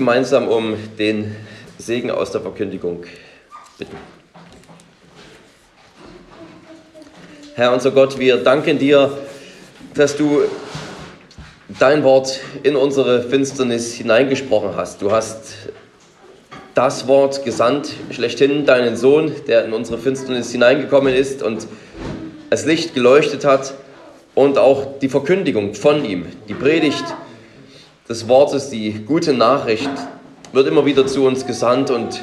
gemeinsam um den Segen aus der Verkündigung bitten. Herr unser Gott, wir danken dir, dass du dein Wort in unsere Finsternis hineingesprochen hast. Du hast das Wort gesandt, schlechthin deinen Sohn, der in unsere Finsternis hineingekommen ist und das Licht geleuchtet hat und auch die Verkündigung von ihm, die Predigt des Wortes, die gute Nachricht wird immer wieder zu uns gesandt und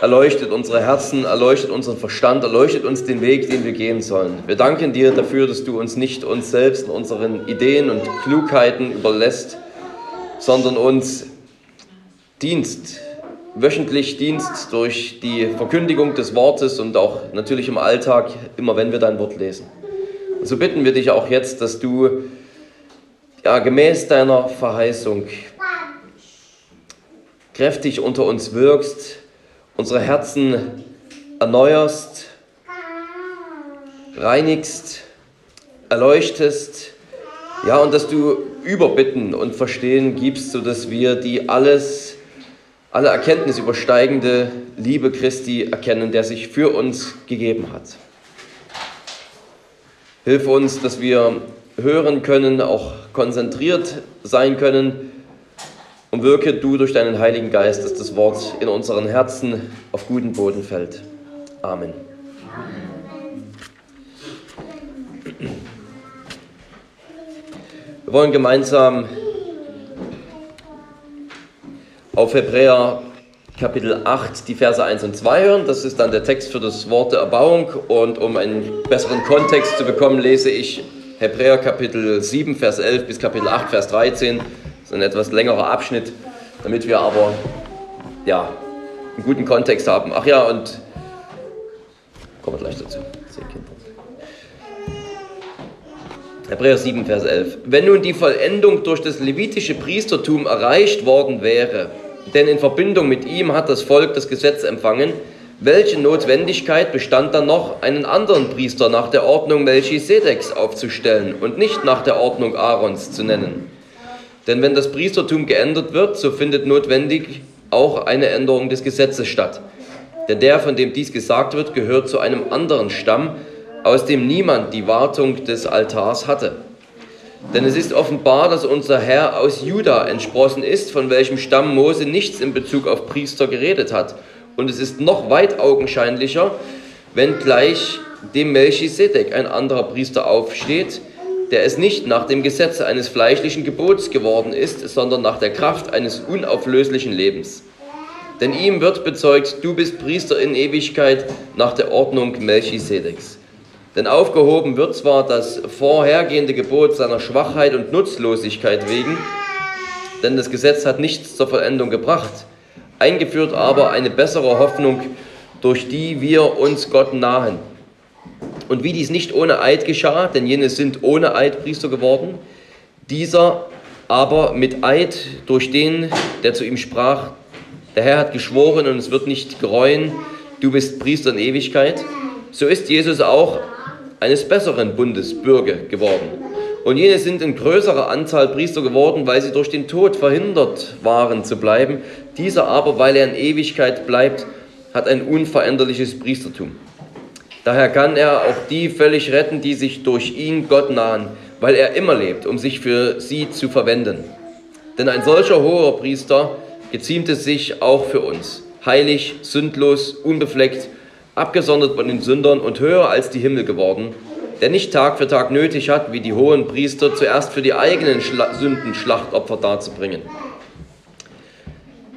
erleuchtet unsere Herzen, erleuchtet unseren Verstand, erleuchtet uns den Weg, den wir gehen sollen. Wir danken dir dafür, dass du uns nicht uns selbst und unseren Ideen und Klugheiten überlässt, sondern uns dienst, wöchentlich dienst durch die Verkündigung des Wortes und auch natürlich im Alltag, immer wenn wir dein Wort lesen. Und so bitten wir dich auch jetzt, dass du ja, gemäß deiner Verheißung kräftig unter uns wirkst, unsere Herzen erneuerst, reinigst, erleuchtest, ja, und dass du Überbitten und Verstehen gibst, sodass wir die alles, alle Erkenntnis übersteigende Liebe Christi erkennen, der sich für uns gegeben hat. Hilf uns, dass wir hören können, auch konzentriert sein können, und wirke du durch deinen Heiligen Geist, dass das Wort in unseren Herzen auf guten Boden fällt. Amen. Wir wollen gemeinsam auf Hebräer Kapitel 8 die Verse 1 und 2 hören. Das ist dann der Text für das Wort der Erbauung. Und um einen besseren Kontext zu bekommen, lese ich Hebräer Kapitel 7, Vers 11 bis Kapitel 8, Vers 13 ein etwas längerer Abschnitt, damit wir aber ja, einen guten Kontext haben. Ach ja, und kommen wir gleich dazu. Hebräer 7, Vers 11. Wenn nun die Vollendung durch das levitische Priestertum erreicht worden wäre, denn in Verbindung mit ihm hat das Volk das Gesetz empfangen, welche Notwendigkeit bestand dann noch, einen anderen Priester nach der Ordnung Melchisedeks aufzustellen und nicht nach der Ordnung Aarons zu nennen? Denn wenn das Priestertum geändert wird, so findet notwendig auch eine Änderung des Gesetzes statt. Denn der, von dem dies gesagt wird, gehört zu einem anderen Stamm, aus dem niemand die Wartung des Altars hatte. Denn es ist offenbar, dass unser Herr aus Juda entsprossen ist, von welchem Stamm Mose nichts in Bezug auf Priester geredet hat. Und es ist noch weit augenscheinlicher, wenn gleich dem Melchisedek ein anderer Priester aufsteht, der es nicht nach dem Gesetze eines fleischlichen Gebots geworden ist, sondern nach der Kraft eines unauflöslichen Lebens. Denn ihm wird bezeugt, du bist Priester in Ewigkeit nach der Ordnung Melchisedeks. Denn aufgehoben wird zwar das vorhergehende Gebot seiner Schwachheit und Nutzlosigkeit wegen, denn das Gesetz hat nichts zur Vollendung gebracht, eingeführt aber eine bessere Hoffnung, durch die wir uns Gott nahen und wie dies nicht ohne Eid geschah, denn jene sind ohne Eid Priester geworden, dieser aber mit Eid durch den, der zu ihm sprach, der Herr hat geschworen und es wird nicht gereuen, du bist Priester in Ewigkeit, so ist Jesus auch eines besseren Bundes Bürger geworden. Und jene sind in größerer Anzahl Priester geworden, weil sie durch den Tod verhindert waren zu bleiben. Dieser aber, weil er in Ewigkeit bleibt, hat ein unveränderliches Priestertum. Daher kann er auch die völlig retten, die sich durch ihn Gott nahen, weil er immer lebt, um sich für sie zu verwenden. Denn ein solcher hoher Priester geziemt es sich auch für uns, heilig, sündlos, unbefleckt, abgesondert von den Sündern und höher als die Himmel geworden, der nicht Tag für Tag nötig hat, wie die hohen Priester, zuerst für die eigenen Schla Sünden Schlachtopfer darzubringen,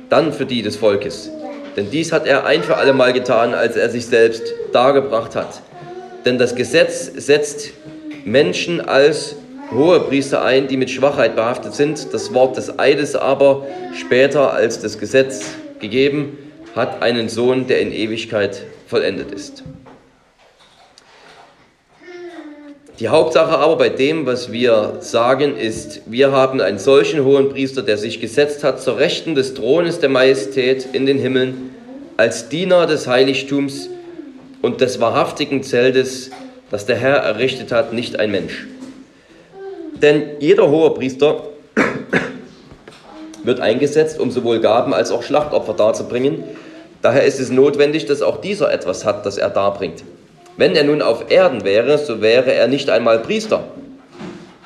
dann für die des Volkes. Denn dies hat er ein für alle Mal getan, als er sich selbst dargebracht hat. Denn das Gesetz setzt Menschen als hohe Priester ein, die mit Schwachheit behaftet sind. Das Wort des Eides aber, später als das Gesetz gegeben, hat einen Sohn, der in Ewigkeit vollendet ist. Die Hauptsache aber bei dem, was wir sagen, ist, wir haben einen solchen hohen Priester, der sich gesetzt hat zur Rechten des Thrones der Majestät in den Himmeln, als Diener des Heiligtums und des wahrhaftigen Zeltes, das der Herr errichtet hat, nicht ein Mensch. Denn jeder hohe Priester wird eingesetzt, um sowohl Gaben als auch Schlachtopfer darzubringen. Daher ist es notwendig, dass auch dieser etwas hat, das er darbringt. Wenn er nun auf Erden wäre, so wäre er nicht einmal Priester,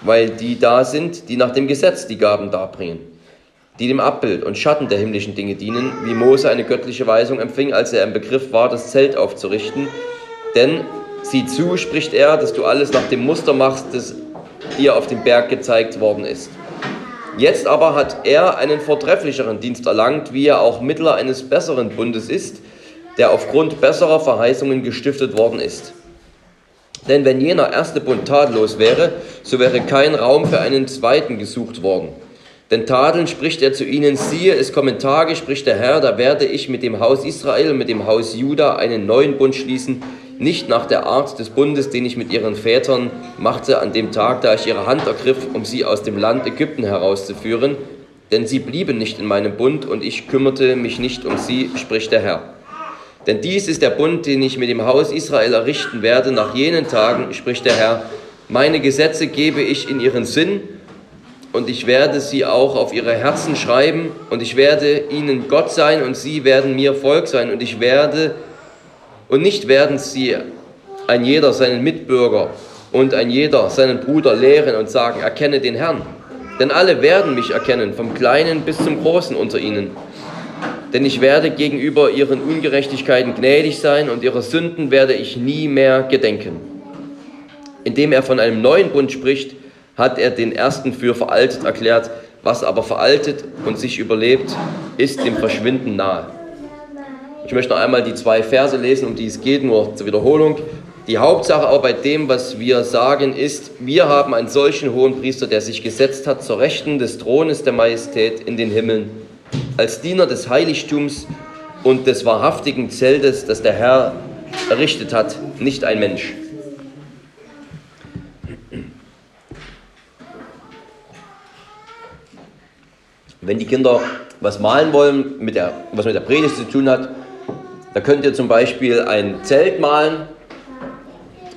weil die da sind, die nach dem Gesetz die Gaben darbringen, die dem Abbild und Schatten der himmlischen Dinge dienen, wie Mose eine göttliche Weisung empfing, als er im Begriff war, das Zelt aufzurichten. Denn sieh zu, spricht er, dass du alles nach dem Muster machst, das dir auf dem Berg gezeigt worden ist. Jetzt aber hat er einen vortrefflicheren Dienst erlangt, wie er auch Mittler eines besseren Bundes ist, der aufgrund besserer Verheißungen gestiftet worden ist. Denn wenn jener erste Bund tadellos wäre, so wäre kein Raum für einen zweiten gesucht worden. Denn tadeln spricht er zu ihnen, siehe, es kommen Tage, spricht der Herr, da werde ich mit dem Haus Israel und mit dem Haus Juda einen neuen Bund schließen, nicht nach der Art des Bundes, den ich mit ihren Vätern machte an dem Tag, da ich ihre Hand ergriff, um sie aus dem Land Ägypten herauszuführen, denn sie blieben nicht in meinem Bund und ich kümmerte mich nicht um sie, spricht der Herr. Denn dies ist der Bund, den ich mit dem Haus Israel errichten werde nach jenen Tagen, spricht der Herr. Meine Gesetze gebe ich in ihren Sinn und ich werde sie auch auf ihre Herzen schreiben und ich werde ihnen Gott sein und sie werden mir Volk sein und ich werde und nicht werden sie ein jeder seinen Mitbürger und ein jeder seinen Bruder lehren und sagen, erkenne den Herrn. Denn alle werden mich erkennen, vom Kleinen bis zum Großen unter ihnen denn ich werde gegenüber ihren Ungerechtigkeiten gnädig sein und ihrer Sünden werde ich nie mehr gedenken. Indem er von einem neuen Bund spricht, hat er den ersten für veraltet erklärt, was aber veraltet und sich überlebt, ist dem Verschwinden nahe. Ich möchte noch einmal die zwei Verse lesen, um die es geht, nur zur Wiederholung. Die Hauptsache aber bei dem, was wir sagen, ist, wir haben einen solchen hohen Priester, der sich gesetzt hat zur Rechten des Thrones der Majestät in den Himmeln als Diener des Heiligtums und des wahrhaftigen Zeltes, das der Herr errichtet hat, nicht ein Mensch. Wenn die Kinder was malen wollen, mit der, was mit der Predigt zu tun hat, da könnt ihr zum Beispiel ein Zelt malen,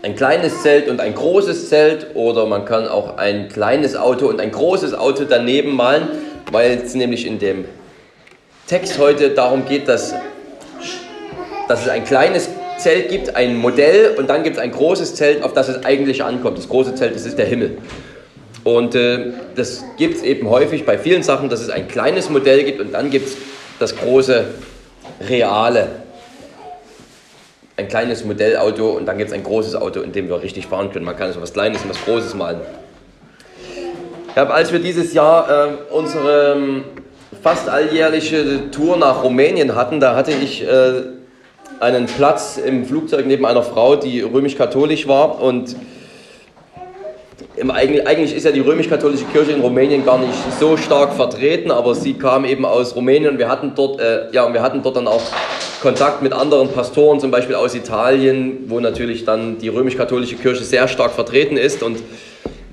ein kleines Zelt und ein großes Zelt oder man kann auch ein kleines Auto und ein großes Auto daneben malen, weil es nämlich in dem Text heute darum geht, dass, dass es ein kleines Zelt gibt, ein Modell und dann gibt es ein großes Zelt, auf das es eigentlich ankommt. Das große Zelt, das ist der Himmel. Und äh, das gibt es eben häufig bei vielen Sachen, dass es ein kleines Modell gibt und dann gibt es das große, reale. Ein kleines Modellauto und dann gibt es ein großes Auto, in dem wir richtig fahren können. Man kann so was Kleines und was Großes malen. Ja, als wir dieses Jahr äh, unsere fast alljährliche Tour nach Rumänien hatten, da hatte ich äh, einen Platz im Flugzeug neben einer Frau, die römisch-katholisch war. Und im, eigentlich ist ja die römisch-katholische Kirche in Rumänien gar nicht so stark vertreten, aber sie kam eben aus Rumänien. Und wir hatten dort, äh, ja, wir hatten dort dann auch Kontakt mit anderen Pastoren, zum Beispiel aus Italien, wo natürlich dann die römisch-katholische Kirche sehr stark vertreten ist. Und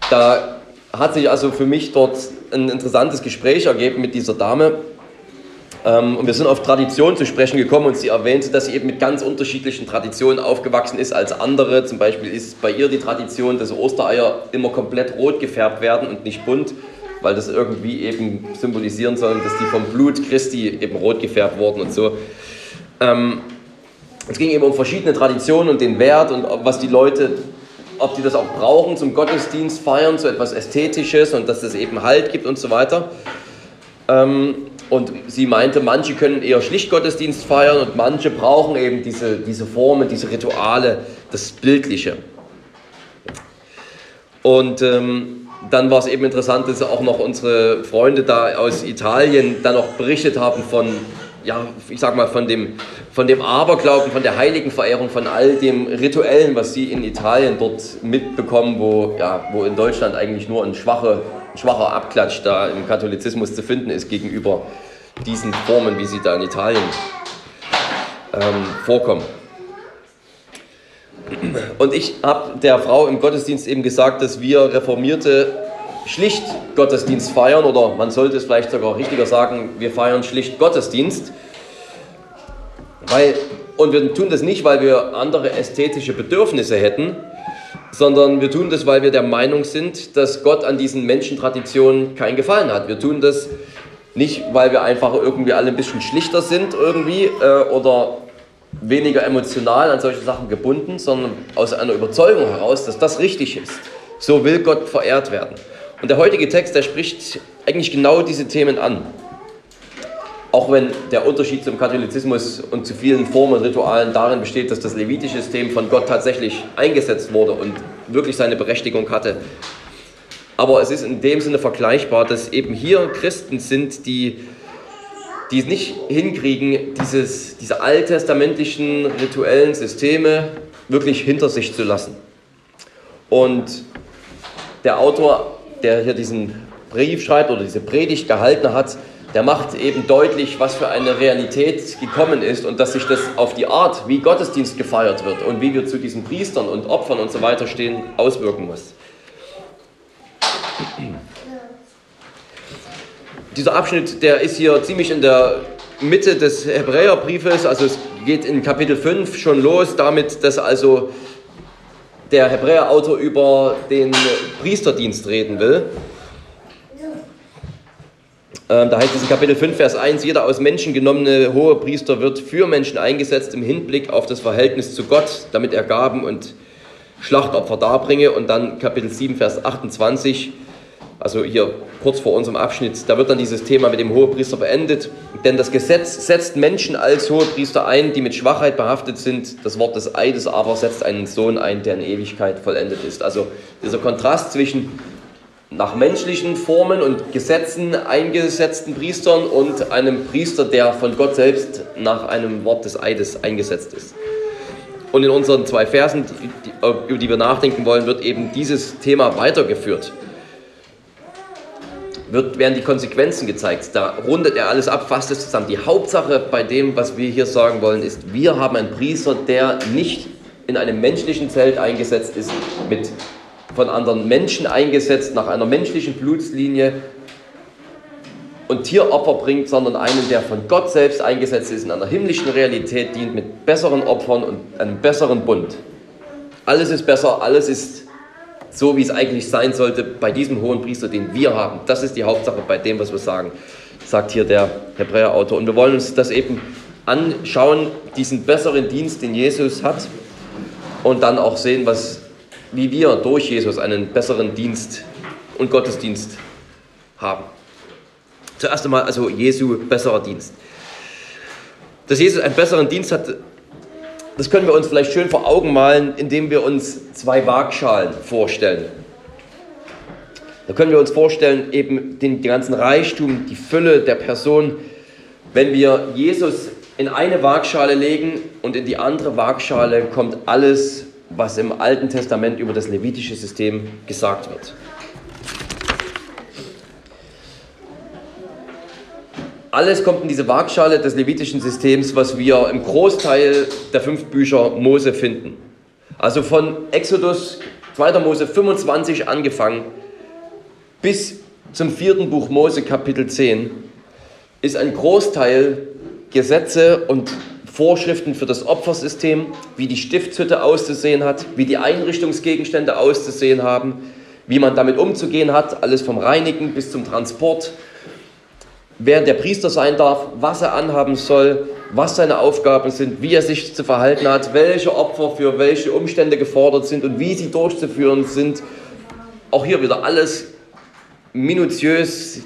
da hat sich also für mich dort ein interessantes Gespräch ergeben mit dieser Dame. Ähm, und wir sind auf Tradition zu sprechen gekommen und sie erwähnte, dass sie eben mit ganz unterschiedlichen Traditionen aufgewachsen ist als andere. Zum Beispiel ist bei ihr die Tradition, dass Ostereier immer komplett rot gefärbt werden und nicht bunt, weil das irgendwie eben symbolisieren soll, dass die vom Blut Christi eben rot gefärbt wurden und so. Ähm, es ging eben um verschiedene Traditionen und den Wert und was die Leute ob die das auch brauchen zum Gottesdienst feiern, so etwas Ästhetisches und dass es eben Halt gibt und so weiter. Ähm, und sie meinte, manche können eher schlicht Gottesdienst feiern und manche brauchen eben diese, diese Formen, diese Rituale, das Bildliche. Und ähm, dann war es eben interessant, dass auch noch unsere Freunde da aus Italien dann noch berichtet haben von ja, ich sag mal, von dem, von dem Aberglauben, von der Heiligenverehrung, von all dem Rituellen, was sie in Italien dort mitbekommen, wo, ja, wo in Deutschland eigentlich nur ein, schwache, schwacher Abklatsch da im Katholizismus zu finden ist gegenüber diesen Formen, wie sie da in Italien ähm, vorkommen. Und ich habe der Frau im Gottesdienst eben gesagt, dass wir Reformierte schlicht Gottesdienst feiern oder man sollte es vielleicht sogar richtiger sagen, wir feiern schlicht Gottesdienst. Weil, und wir tun das nicht, weil wir andere ästhetische Bedürfnisse hätten, sondern wir tun das, weil wir der Meinung sind, dass Gott an diesen Menschentraditionen keinen Gefallen hat. Wir tun das, Nicht, weil wir einfach irgendwie alle ein bisschen schlichter sind irgendwie äh, oder weniger emotional an solche Sachen gebunden, sondern aus einer Überzeugung heraus, dass das richtig ist. So will Gott verehrt werden. Und der heutige Text, der spricht eigentlich genau diese Themen an. Auch wenn der Unterschied zum Katholizismus und zu vielen Formen und Ritualen darin besteht, dass das levitische System von Gott tatsächlich eingesetzt wurde und wirklich seine Berechtigung hatte. Aber es ist in dem Sinne vergleichbar, dass eben hier Christen sind, die, die es nicht hinkriegen, dieses, diese alttestamentlichen rituellen Systeme wirklich hinter sich zu lassen. Und der Autor, der hier diesen Brief schreibt oder diese Predigt gehalten hat, der macht eben deutlich, was für eine Realität gekommen ist und dass sich das auf die Art, wie Gottesdienst gefeiert wird und wie wir zu diesen Priestern und Opfern und so weiter stehen, auswirken muss. Dieser Abschnitt, der ist hier ziemlich in der Mitte des Hebräerbriefes, also es geht in Kapitel 5 schon los damit, dass also der Hebräerautor über den Priesterdienst reden will. Ähm, da heißt es in Kapitel 5, Vers 1, jeder aus Menschen genommene hohe Priester wird für Menschen eingesetzt im Hinblick auf das Verhältnis zu Gott, damit er Gaben und Schlachtopfer darbringe. Und dann Kapitel 7, Vers 28, also hier kurz vor unserem Abschnitt, da wird dann dieses Thema mit dem Hohepriester beendet. Denn das Gesetz setzt Menschen als Hohepriester ein, die mit Schwachheit behaftet sind. Das Wort des Eides aber setzt einen Sohn ein, der in Ewigkeit vollendet ist. Also dieser Kontrast zwischen nach menschlichen Formen und Gesetzen eingesetzten Priestern und einem Priester, der von Gott selbst nach einem Wort des Eides eingesetzt ist. Und in unseren zwei Versen, über die wir nachdenken wollen, wird eben dieses Thema weitergeführt. Wird, werden die Konsequenzen gezeigt. Da rundet er alles ab, fasst es zusammen. Die Hauptsache bei dem, was wir hier sagen wollen, ist, wir haben einen Priester, der nicht in einem menschlichen Zelt eingesetzt ist mit von anderen Menschen eingesetzt, nach einer menschlichen Blutslinie und Tieropfer bringt, sondern einen, der von Gott selbst eingesetzt ist, in einer himmlischen Realität dient, mit besseren Opfern und einem besseren Bund. Alles ist besser, alles ist so, wie es eigentlich sein sollte bei diesem hohen Priester, den wir haben. Das ist die Hauptsache bei dem, was wir sagen, sagt hier der Hebräerautor. Und wir wollen uns das eben anschauen, diesen besseren Dienst, den Jesus hat, und dann auch sehen, was wie wir durch Jesus einen besseren Dienst und Gottesdienst haben. Zuerst einmal also Jesu besserer Dienst. Dass Jesus einen besseren Dienst hat, das können wir uns vielleicht schön vor Augen malen, indem wir uns zwei Waagschalen vorstellen. Da können wir uns vorstellen, eben den ganzen Reichtum, die Fülle der Person, wenn wir Jesus in eine Waagschale legen und in die andere Waagschale kommt alles was im Alten Testament über das levitische System gesagt wird. Alles kommt in diese Waagschale des levitischen Systems, was wir im Großteil der fünf Bücher Mose finden. Also von Exodus 2. Mose 25 angefangen bis zum vierten Buch Mose Kapitel 10 ist ein Großteil Gesetze und Vorschriften für das Opfersystem, wie die Stiftshütte auszusehen hat, wie die Einrichtungsgegenstände auszusehen haben, wie man damit umzugehen hat, alles vom Reinigen bis zum Transport, wer der Priester sein darf, was er anhaben soll, was seine Aufgaben sind, wie er sich zu verhalten hat, welche Opfer für welche Umstände gefordert sind und wie sie durchzuführen sind. Auch hier wieder alles minutiös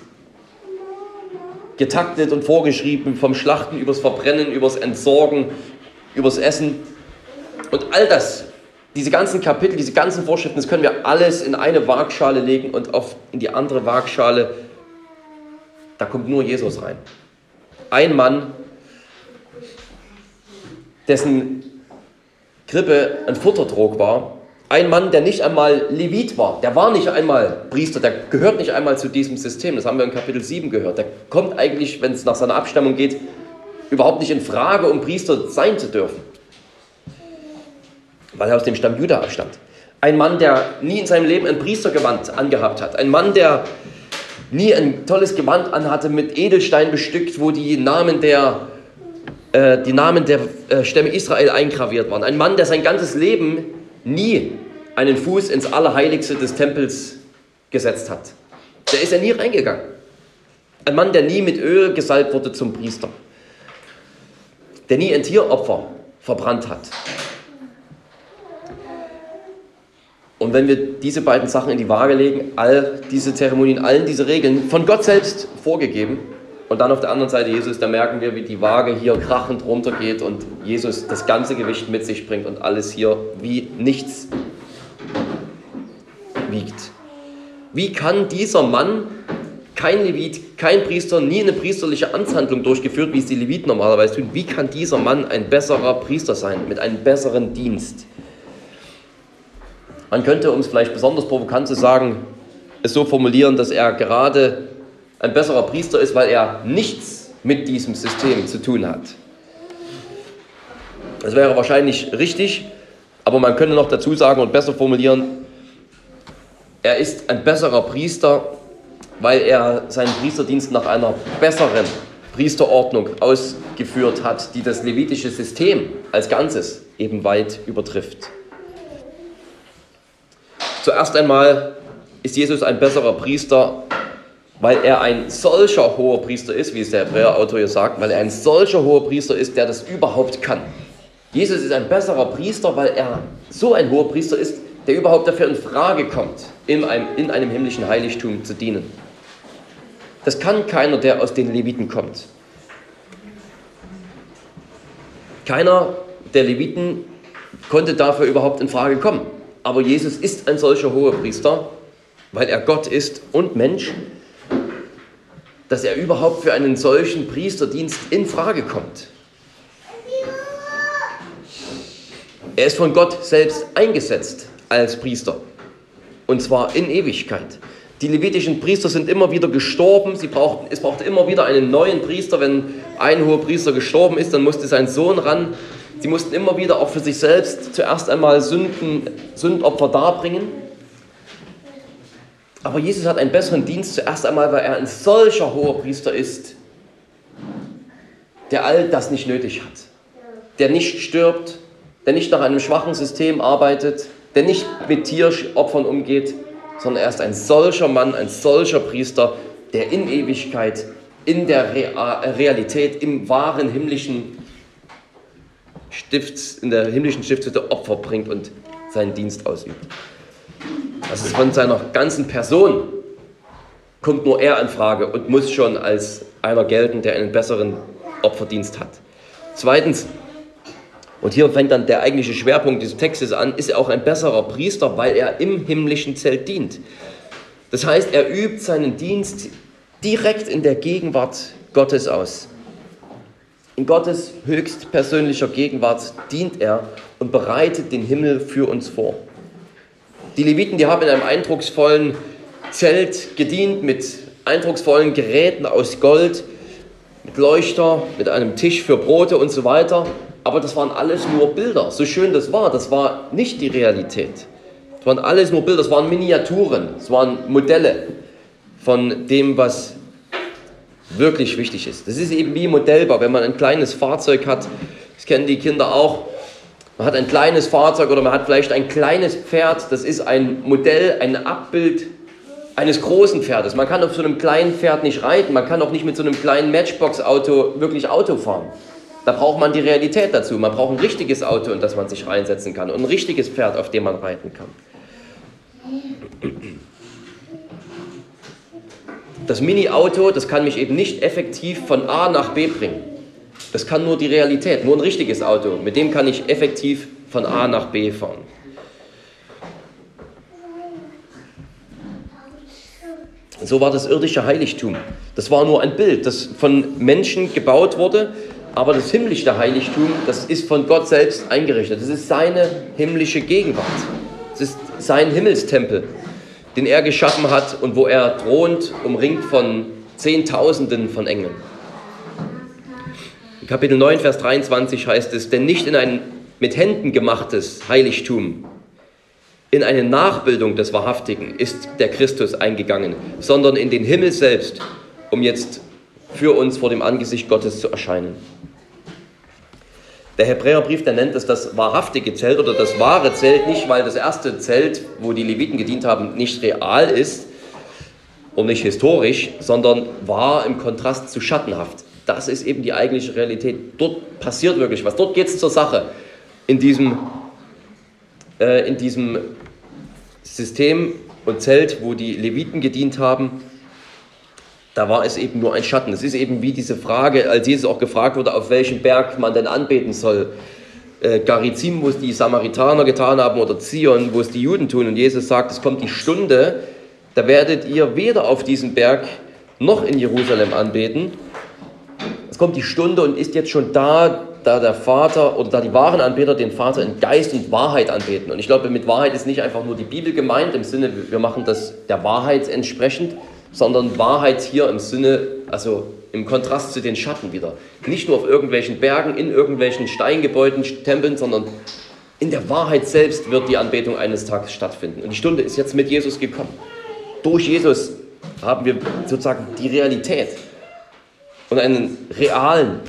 getaktet und vorgeschrieben, vom Schlachten übers Verbrennen, übers Entsorgen, übers Essen. Und all das, diese ganzen Kapitel, diese ganzen Vorschriften, das können wir alles in eine Waagschale legen und auf, in die andere Waagschale, da kommt nur Jesus rein. Ein Mann, dessen Krippe ein Futterdruck war, ein Mann, der nicht einmal Levit war, der war nicht einmal Priester, der gehört nicht einmal zu diesem System. Das haben wir in Kapitel 7 gehört. Der kommt eigentlich, wenn es nach seiner Abstammung geht, überhaupt nicht in Frage, um Priester sein zu dürfen. Weil er aus dem Stamm Juda abstammt. Ein Mann, der nie in seinem Leben ein Priestergewand angehabt hat. Ein Mann, der nie ein tolles Gewand anhatte mit Edelstein bestückt, wo die Namen der, äh, die Namen der äh, Stämme Israel eingraviert waren. Ein Mann, der sein ganzes Leben nie einen Fuß ins Allerheiligste des Tempels gesetzt hat. Der ist ja nie reingegangen. Ein Mann, der nie mit Öl gesalbt wurde zum Priester. Der nie ein Tieropfer verbrannt hat. Und wenn wir diese beiden Sachen in die Waage legen, all diese Zeremonien, allen diese Regeln, von Gott selbst vorgegeben, und dann auf der anderen Seite Jesus, da merken wir, wie die Waage hier krachend runtergeht und Jesus das ganze Gewicht mit sich bringt und alles hier wie nichts wiegt. Wie kann dieser Mann, kein Levit, kein Priester, nie eine priesterliche Amtshandlung durchgeführt, wie es die Leviten normalerweise tun, wie kann dieser Mann ein besserer Priester sein, mit einem besseren Dienst? Man könnte, um es vielleicht besonders provokant zu sagen, es so formulieren, dass er gerade ein besserer Priester ist, weil er nichts mit diesem System zu tun hat. Das wäre wahrscheinlich richtig, aber man könnte noch dazu sagen und besser formulieren, er ist ein besserer Priester, weil er seinen Priesterdienst nach einer besseren Priesterordnung ausgeführt hat, die das levitische System als Ganzes eben weit übertrifft. Zuerst einmal ist Jesus ein besserer Priester, weil er ein solcher hoher Priester ist, wie es der Hebräer-Autor hier sagt, weil er ein solcher hoher Priester ist, der das überhaupt kann. Jesus ist ein besserer Priester, weil er so ein hoher Priester ist, der überhaupt dafür in Frage kommt, in einem, in einem himmlischen Heiligtum zu dienen. Das kann keiner, der aus den Leviten kommt. Keiner der Leviten konnte dafür überhaupt in Frage kommen. Aber Jesus ist ein solcher hoher Priester, weil er Gott ist und Mensch dass er überhaupt für einen solchen Priesterdienst in Frage kommt. Er ist von Gott selbst eingesetzt als Priester. Und zwar in Ewigkeit. Die levitischen Priester sind immer wieder gestorben. Sie brauchten, es brauchte immer wieder einen neuen Priester. Wenn ein hoher Priester gestorben ist, dann musste sein Sohn ran. Sie mussten immer wieder auch für sich selbst zuerst einmal Sünden, Sündopfer darbringen. Aber Jesus hat einen besseren Dienst zuerst einmal, weil er ein solcher hoher Priester ist, der all das nicht nötig hat, der nicht stirbt, der nicht nach einem schwachen System arbeitet, der nicht mit Tieropfern umgeht, sondern er ist ein solcher Mann, ein solcher Priester, der in Ewigkeit, in der Realität, im wahren himmlischen Stifts, in der himmlischen Stiftshütte Opfer bringt und seinen Dienst ausübt. Also von seiner ganzen Person kommt nur er in Frage und muss schon als einer gelten, der einen besseren Opferdienst hat. Zweitens, und hier fängt dann der eigentliche Schwerpunkt des Textes an, ist er auch ein besserer Priester, weil er im himmlischen Zelt dient. Das heißt, er übt seinen Dienst direkt in der Gegenwart Gottes aus. In Gottes höchstpersönlicher Gegenwart dient er und bereitet den Himmel für uns vor. Die Leviten, die haben in einem eindrucksvollen Zelt gedient mit eindrucksvollen Geräten aus Gold, mit Leuchter, mit einem Tisch für Brote und so weiter. Aber das waren alles nur Bilder. So schön das war, das war nicht die Realität. Das waren alles nur Bilder, das waren Miniaturen, das waren Modelle von dem, was wirklich wichtig ist. Das ist eben wie modellbar, wenn man ein kleines Fahrzeug hat, das kennen die Kinder auch, man hat ein kleines Fahrzeug oder man hat vielleicht ein kleines Pferd, das ist ein Modell, ein Abbild eines großen Pferdes. Man kann auf so einem kleinen Pferd nicht reiten, man kann auch nicht mit so einem kleinen Matchbox-Auto wirklich Auto fahren. Da braucht man die Realität dazu. Man braucht ein richtiges Auto, in das man sich reinsetzen kann und ein richtiges Pferd, auf dem man reiten kann. Das Mini-Auto, das kann mich eben nicht effektiv von A nach B bringen. Das kann nur die Realität, nur ein richtiges Auto. Mit dem kann ich effektiv von A nach B fahren. So war das irdische Heiligtum. Das war nur ein Bild, das von Menschen gebaut wurde, aber das himmlische Heiligtum, das ist von Gott selbst eingerichtet. Das ist seine himmlische Gegenwart. Es ist sein Himmelstempel, den er geschaffen hat und wo er thront, umringt von Zehntausenden von Engeln. In Kapitel 9, Vers 23 heißt es, denn nicht in ein mit Händen gemachtes Heiligtum, in eine Nachbildung des Wahrhaftigen ist der Christus eingegangen, sondern in den Himmel selbst, um jetzt für uns vor dem Angesicht Gottes zu erscheinen. Der Hebräerbrief, der nennt es das wahrhaftige Zelt oder das wahre Zelt, nicht weil das erste Zelt, wo die Leviten gedient haben, nicht real ist, und nicht historisch, sondern wahr im Kontrast zu schattenhaft. Das ist eben die eigentliche Realität. Dort passiert wirklich was. Dort geht es zur Sache. In diesem, äh, in diesem System und Zelt, wo die Leviten gedient haben, da war es eben nur ein Schatten. Es ist eben wie diese Frage, als Jesus auch gefragt wurde, auf welchem Berg man denn anbeten soll. Äh, Garizim, wo es die Samaritaner getan haben, oder Zion, wo es die Juden tun. Und Jesus sagt, es kommt die Stunde, da werdet ihr weder auf diesem Berg noch in Jerusalem anbeten. Es kommt die Stunde und ist jetzt schon da, da der Vater oder da die wahren Anbeter den Vater in Geist und Wahrheit anbeten. Und ich glaube, mit Wahrheit ist nicht einfach nur die Bibel gemeint, im Sinne, wir machen das der Wahrheit entsprechend, sondern Wahrheit hier im Sinne, also im Kontrast zu den Schatten wieder. Nicht nur auf irgendwelchen Bergen, in irgendwelchen Steingebäuden, Tempeln, sondern in der Wahrheit selbst wird die Anbetung eines Tages stattfinden. Und die Stunde ist jetzt mit Jesus gekommen. Durch Jesus haben wir sozusagen die Realität und einen realen,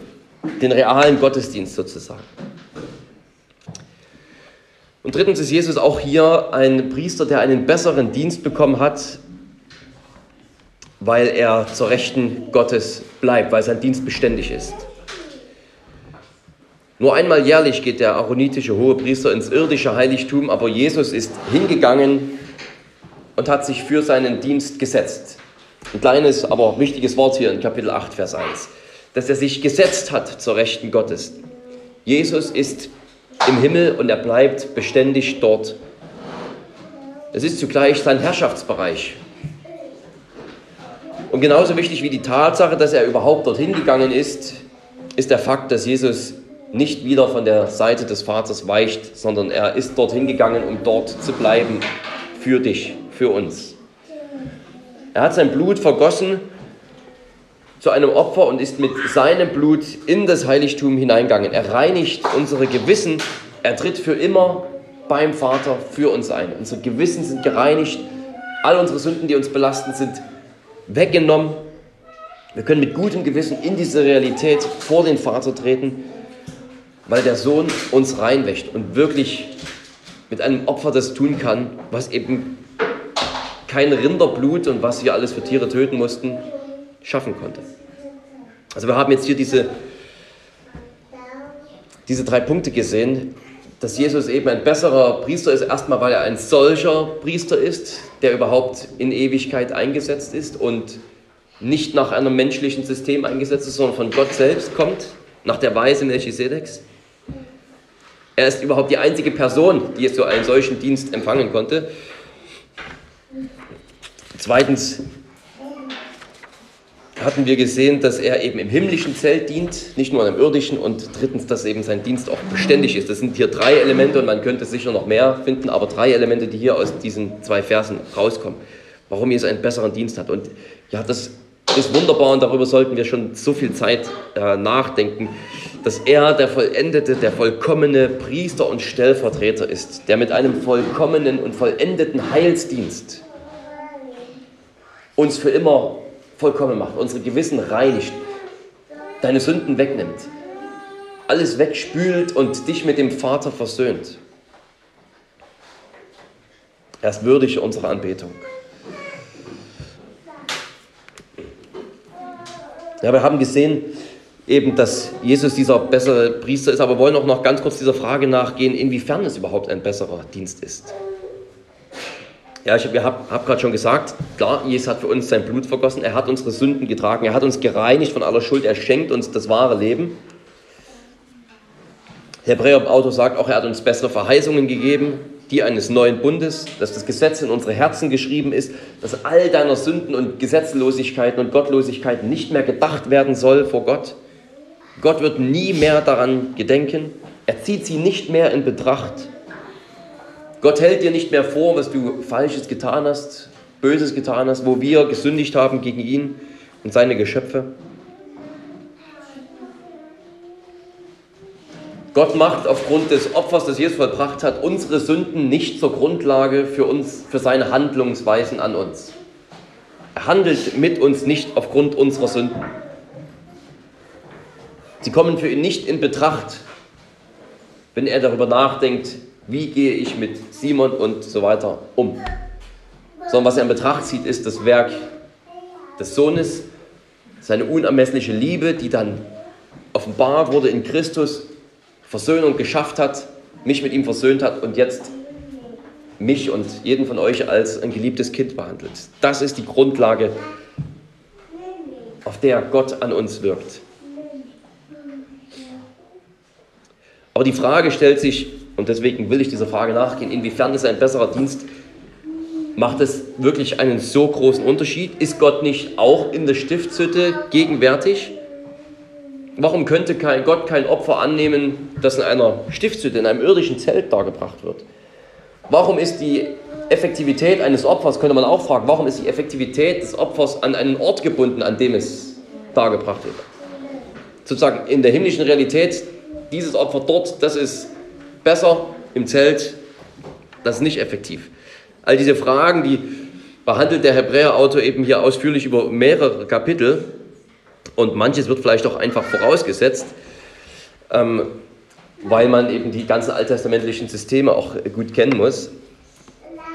den realen Gottesdienst sozusagen. Und drittens ist Jesus auch hier ein Priester, der einen besseren Dienst bekommen hat, weil er zur Rechten Gottes bleibt, weil sein Dienst beständig ist. Nur einmal jährlich geht der aaronitische Hohepriester ins irdische Heiligtum, aber Jesus ist hingegangen und hat sich für seinen Dienst gesetzt. Ein kleines, aber wichtiges Wort hier in Kapitel 8, Vers 1. Dass er sich gesetzt hat zur Rechten Gottes. Jesus ist im Himmel und er bleibt beständig dort. Es ist zugleich sein Herrschaftsbereich. Und genauso wichtig wie die Tatsache, dass er überhaupt dorthin gegangen ist, ist der Fakt, dass Jesus nicht wieder von der Seite des Vaters weicht, sondern er ist dorthin gegangen, um dort zu bleiben für dich für uns. Er hat sein Blut vergossen zu einem Opfer und ist mit seinem Blut in das Heiligtum hineingegangen. Er reinigt unsere Gewissen, er tritt für immer beim Vater für uns ein. Unsere Gewissen sind gereinigt, all unsere Sünden, die uns belasten, sind weggenommen. Wir können mit gutem Gewissen in diese Realität vor den Vater treten, weil der Sohn uns reinwächt und wirklich mit einem Opfer das tun kann, was eben kein Rinderblut und was wir alles für Tiere töten mussten, schaffen konnte. Also wir haben jetzt hier diese, diese drei Punkte gesehen, dass Jesus eben ein besserer Priester ist, erstmal weil er ein solcher Priester ist, der überhaupt in Ewigkeit eingesetzt ist und nicht nach einem menschlichen System eingesetzt ist, sondern von Gott selbst kommt, nach der Weise Melchisedeks. Er ist überhaupt die einzige Person, die so einen solchen Dienst empfangen konnte. Zweitens hatten wir gesehen, dass er eben im himmlischen Zelt dient, nicht nur im irdischen. Und drittens, dass eben sein Dienst auch beständig ist. Das sind hier drei Elemente und man könnte sicher noch mehr finden, aber drei Elemente, die hier aus diesen zwei Versen rauskommen. Warum Jesus einen besseren Dienst hat. Und ja, das ist wunderbar und darüber sollten wir schon so viel Zeit äh, nachdenken, dass er der vollendete, der vollkommene Priester und Stellvertreter ist, der mit einem vollkommenen und vollendeten Heilsdienst uns für immer vollkommen macht, unsere Gewissen reinigt, deine Sünden wegnimmt, alles wegspült und dich mit dem Vater versöhnt. Er ist würdig unserer Anbetung. Ja, wir haben gesehen, eben, dass Jesus dieser bessere Priester ist, aber wollen auch noch ganz kurz dieser Frage nachgehen, inwiefern es überhaupt ein besserer Dienst ist. Ja, ich habe hab gerade schon gesagt, klar, Jesus hat für uns sein Blut vergossen, er hat unsere Sünden getragen, er hat uns gereinigt von aller Schuld, er schenkt uns das wahre Leben. Der Hebräer-Autor sagt auch, er hat uns bessere Verheißungen gegeben, die eines neuen Bundes, dass das Gesetz in unsere Herzen geschrieben ist, dass all deiner Sünden und Gesetzlosigkeiten und Gottlosigkeiten nicht mehr gedacht werden soll vor Gott. Gott wird nie mehr daran gedenken. Er zieht sie nicht mehr in Betracht. Gott hält dir nicht mehr vor, was du Falsches getan hast, Böses getan hast, wo wir gesündigt haben gegen ihn und seine Geschöpfe. Gott macht aufgrund des Opfers, das Jesus vollbracht hat, unsere Sünden nicht zur Grundlage für uns, für seine Handlungsweisen an uns. Er handelt mit uns nicht aufgrund unserer Sünden. Sie kommen für ihn nicht in Betracht, wenn er darüber nachdenkt, wie gehe ich mit Simon und so weiter um. Sondern was er in Betracht zieht, ist das Werk des Sohnes, seine unermessliche Liebe, die dann offenbart wurde in Christus, Versöhnung geschafft hat, mich mit ihm versöhnt hat und jetzt mich und jeden von euch als ein geliebtes Kind behandelt. Das ist die Grundlage, auf der Gott an uns wirkt. Aber die Frage stellt sich, und deswegen will ich dieser Frage nachgehen, inwiefern ist ein besserer Dienst? Macht es wirklich einen so großen Unterschied? Ist Gott nicht auch in der Stiftshütte gegenwärtig? Warum könnte kein Gott kein Opfer annehmen, das in einer Stiftshütte, in einem irdischen Zelt dargebracht wird? Warum ist die Effektivität eines Opfers, könnte man auch fragen, warum ist die Effektivität des Opfers an einen Ort gebunden, an dem es dargebracht wird? Sozusagen in der himmlischen Realität, dieses Opfer dort, das ist besser im Zelt, das ist nicht effektiv. All diese Fragen, die behandelt der Hebräerautor eben hier ausführlich über mehrere Kapitel und manches wird vielleicht auch einfach vorausgesetzt, ähm, weil man eben die ganzen alttestamentlichen Systeme auch gut kennen muss.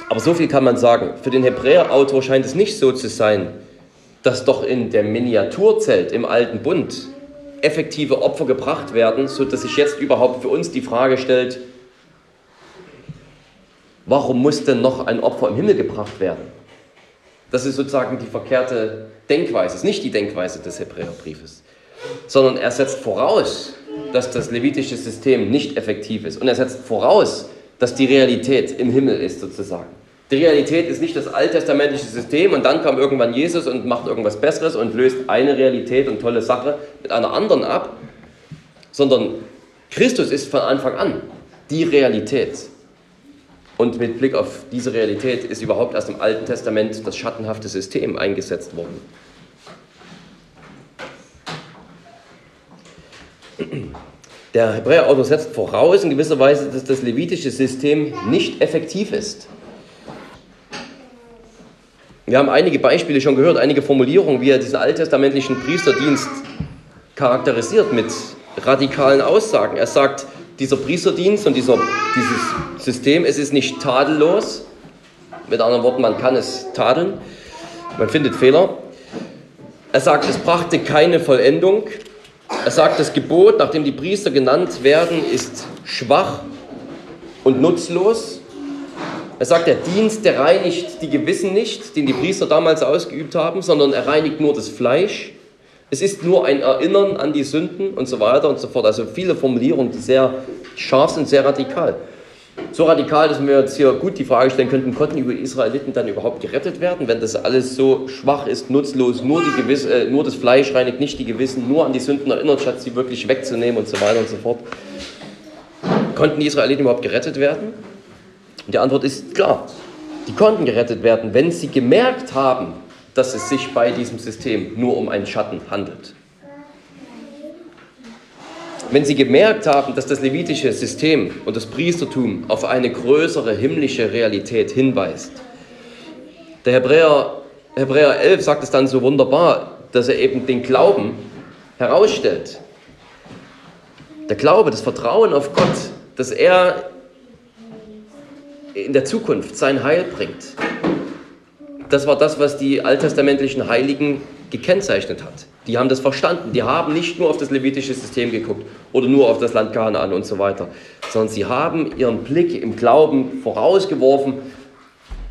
Aber so viel kann man sagen. Für den Hebräerautor scheint es nicht so zu sein, dass doch in der Miniaturzelt im alten Bund effektive Opfer gebracht werden, sodass sich jetzt überhaupt für uns die Frage stellt, warum muss denn noch ein Opfer im Himmel gebracht werden? Das ist sozusagen die verkehrte Denkweise, ist nicht die Denkweise des Hebräerbriefes, sondern er setzt voraus, dass das levitische System nicht effektiv ist und er setzt voraus, dass die Realität im Himmel ist sozusagen. Die Realität ist nicht das alttestamentliche System und dann kam irgendwann Jesus und macht irgendwas Besseres und löst eine Realität und tolle Sache mit einer anderen ab, sondern Christus ist von Anfang an die Realität. Und mit Blick auf diese Realität ist überhaupt erst im Alten Testament das schattenhafte System eingesetzt worden. Der Hebräerautor setzt voraus in gewisser Weise, dass das levitische System nicht effektiv ist. Wir haben einige Beispiele schon gehört, einige Formulierungen, wie er diesen alttestamentlichen Priesterdienst charakterisiert mit radikalen Aussagen. Er sagt, dieser Priesterdienst und dieser, dieses System, es ist nicht tadellos. Mit anderen Worten, man kann es tadeln, man findet Fehler. Er sagt, es brachte keine Vollendung. Er sagt, das Gebot, nachdem die Priester genannt werden, ist schwach und nutzlos. Er sagt, der Dienst, der reinigt die Gewissen nicht, den die Priester damals ausgeübt haben, sondern er reinigt nur das Fleisch. Es ist nur ein Erinnern an die Sünden und so weiter und so fort. Also viele Formulierungen, die sehr scharf sind, sehr radikal. So radikal, dass wir jetzt hier gut die Frage stellen könnten, konnten die Israeliten dann überhaupt gerettet werden, wenn das alles so schwach ist, nutzlos, nur, die Gewiss, äh, nur das Fleisch reinigt nicht die Gewissen, nur an die Sünden erinnert, statt sie wirklich wegzunehmen und so weiter und so fort. Konnten die Israeliten überhaupt gerettet werden? Und die Antwort ist klar. Die konnten gerettet werden, wenn sie gemerkt haben, dass es sich bei diesem System nur um einen Schatten handelt. Wenn sie gemerkt haben, dass das levitische System und das Priestertum auf eine größere himmlische Realität hinweist. Der Hebräer, Hebräer 11 sagt es dann so wunderbar, dass er eben den Glauben herausstellt. Der Glaube, das Vertrauen auf Gott, dass er in der Zukunft sein Heil bringt. Das war das, was die alttestamentlichen Heiligen gekennzeichnet hat. Die haben das verstanden. Die haben nicht nur auf das levitische System geguckt oder nur auf das Land Kanaan und so weiter, sondern sie haben ihren Blick im Glauben vorausgeworfen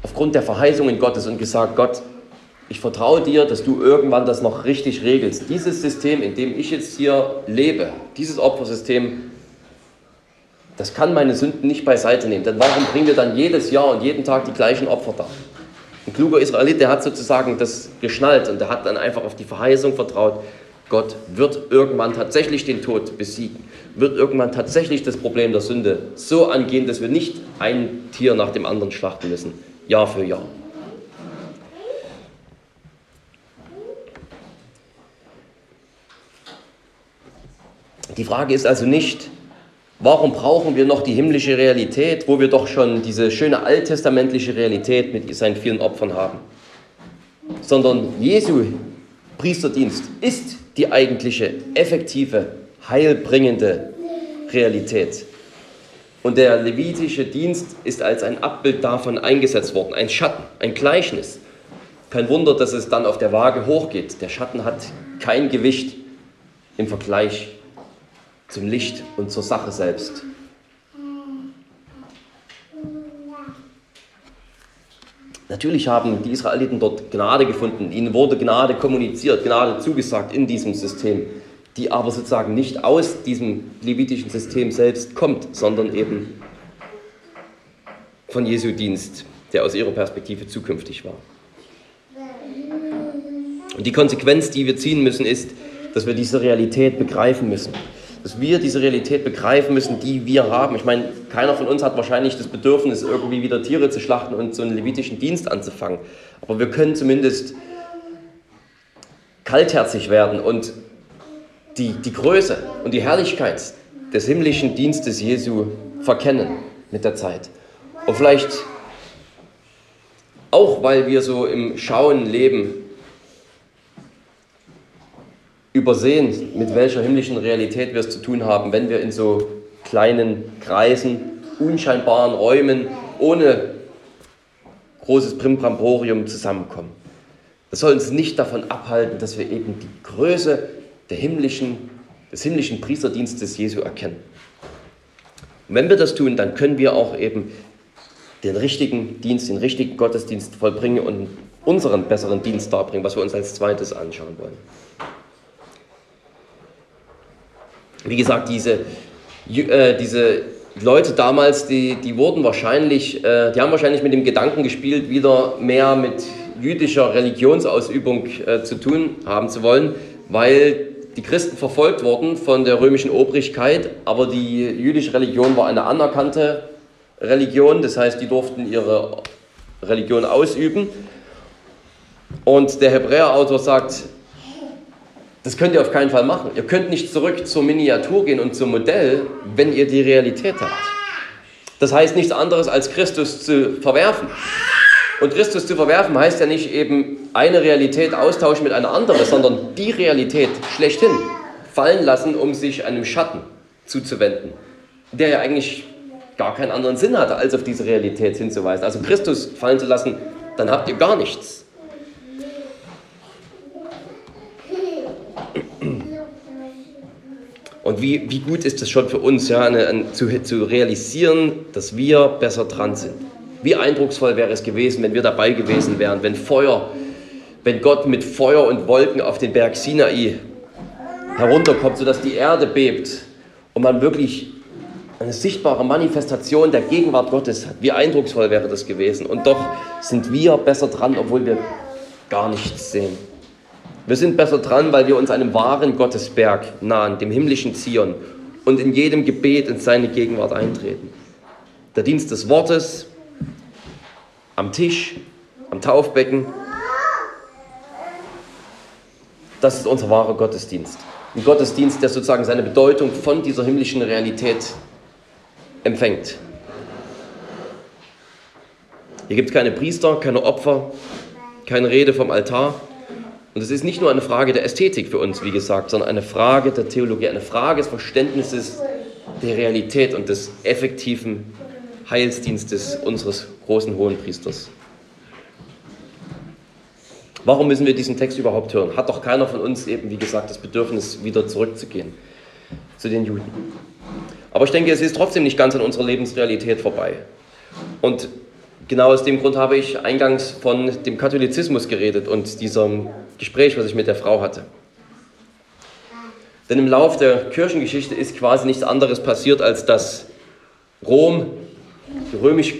aufgrund der Verheißungen Gottes und gesagt, Gott, ich vertraue dir, dass du irgendwann das noch richtig regelst. Dieses System, in dem ich jetzt hier lebe, dieses Opfersystem, das kann meine Sünden nicht beiseite nehmen. Denn warum bringen wir dann jedes Jahr und jeden Tag die gleichen Opfer dar? Ein kluger Israelit, der hat sozusagen das geschnallt und der hat dann einfach auf die Verheißung vertraut, Gott wird irgendwann tatsächlich den Tod besiegen, wird irgendwann tatsächlich das Problem der Sünde so angehen, dass wir nicht ein Tier nach dem anderen schlachten müssen, Jahr für Jahr. Die Frage ist also nicht, Warum brauchen wir noch die himmlische Realität, wo wir doch schon diese schöne alttestamentliche Realität mit seinen vielen Opfern haben? Sondern Jesu Priesterdienst ist die eigentliche, effektive, heilbringende Realität. Und der levitische Dienst ist als ein Abbild davon eingesetzt worden, ein Schatten, ein Gleichnis. Kein Wunder, dass es dann auf der Waage hochgeht. Der Schatten hat kein Gewicht im Vergleich zum Licht und zur Sache selbst. Natürlich haben die Israeliten dort Gnade gefunden, ihnen wurde Gnade kommuniziert, Gnade zugesagt in diesem System, die aber sozusagen nicht aus diesem levitischen System selbst kommt, sondern eben von Jesu Dienst, der aus ihrer Perspektive zukünftig war. Und die Konsequenz, die wir ziehen müssen, ist, dass wir diese Realität begreifen müssen dass wir diese Realität begreifen müssen, die wir haben. Ich meine, keiner von uns hat wahrscheinlich das Bedürfnis, irgendwie wieder Tiere zu schlachten und so einen levitischen Dienst anzufangen. Aber wir können zumindest kaltherzig werden und die, die Größe und die Herrlichkeit des himmlischen Dienstes Jesu verkennen mit der Zeit. Und vielleicht auch, weil wir so im Schauen leben, übersehen, mit welcher himmlischen Realität wir es zu tun haben, wenn wir in so kleinen Kreisen, unscheinbaren Räumen, ohne großes Primbramborium zusammenkommen. Das soll uns nicht davon abhalten, dass wir eben die Größe der himmlischen, des himmlischen Priesterdienstes Jesu erkennen. Und wenn wir das tun, dann können wir auch eben den richtigen Dienst, den richtigen Gottesdienst vollbringen und unseren besseren Dienst darbringen, was wir uns als zweites anschauen wollen. Wie gesagt, diese, äh, diese Leute damals, die, die wurden wahrscheinlich, äh, die haben wahrscheinlich mit dem Gedanken gespielt, wieder mehr mit jüdischer Religionsausübung äh, zu tun haben zu wollen, weil die Christen verfolgt wurden von der römischen Obrigkeit, aber die jüdische Religion war eine anerkannte Religion, das heißt, die durften ihre Religion ausüben. Und der Hebräerautor sagt, das könnt ihr auf keinen Fall machen. Ihr könnt nicht zurück zur Miniatur gehen und zum Modell, wenn ihr die Realität habt. Das heißt nichts anderes als Christus zu verwerfen. Und Christus zu verwerfen heißt ja nicht eben eine Realität austauschen mit einer anderen, sondern die Realität schlechthin fallen lassen, um sich einem Schatten zuzuwenden, der ja eigentlich gar keinen anderen Sinn hatte, als auf diese Realität hinzuweisen. Also Christus fallen zu lassen, dann habt ihr gar nichts. Und wie, wie gut ist es schon für uns, ja, eine, eine, zu, zu realisieren, dass wir besser dran sind. Wie eindrucksvoll wäre es gewesen, wenn wir dabei gewesen wären, wenn Feuer, wenn Gott mit Feuer und Wolken auf den Berg Sinai herunterkommt, sodass die Erde bebt und man wirklich eine sichtbare Manifestation der Gegenwart Gottes hat. Wie eindrucksvoll wäre das gewesen. Und doch sind wir besser dran, obwohl wir gar nichts sehen. Wir sind besser dran, weil wir uns einem wahren Gottesberg nahen, dem himmlischen Zion, und in jedem Gebet in seine Gegenwart eintreten. Der Dienst des Wortes, am Tisch, am Taufbecken, das ist unser wahrer Gottesdienst. Ein Gottesdienst, der sozusagen seine Bedeutung von dieser himmlischen Realität empfängt. Hier gibt es keine Priester, keine Opfer, keine Rede vom Altar. Und es ist nicht nur eine Frage der Ästhetik für uns, wie gesagt, sondern eine Frage der Theologie, eine Frage des Verständnisses der Realität und des effektiven Heilsdienstes unseres großen Hohenpriesters. Warum müssen wir diesen Text überhaupt hören? Hat doch keiner von uns eben, wie gesagt, das Bedürfnis, wieder zurückzugehen zu den Juden. Aber ich denke, es ist trotzdem nicht ganz an unserer Lebensrealität vorbei. Und genau aus dem Grund habe ich eingangs von dem Katholizismus geredet und diesem Gespräch, was ich mit der Frau hatte. Denn im Lauf der Kirchengeschichte ist quasi nichts anderes passiert, als dass Rom, die römisch,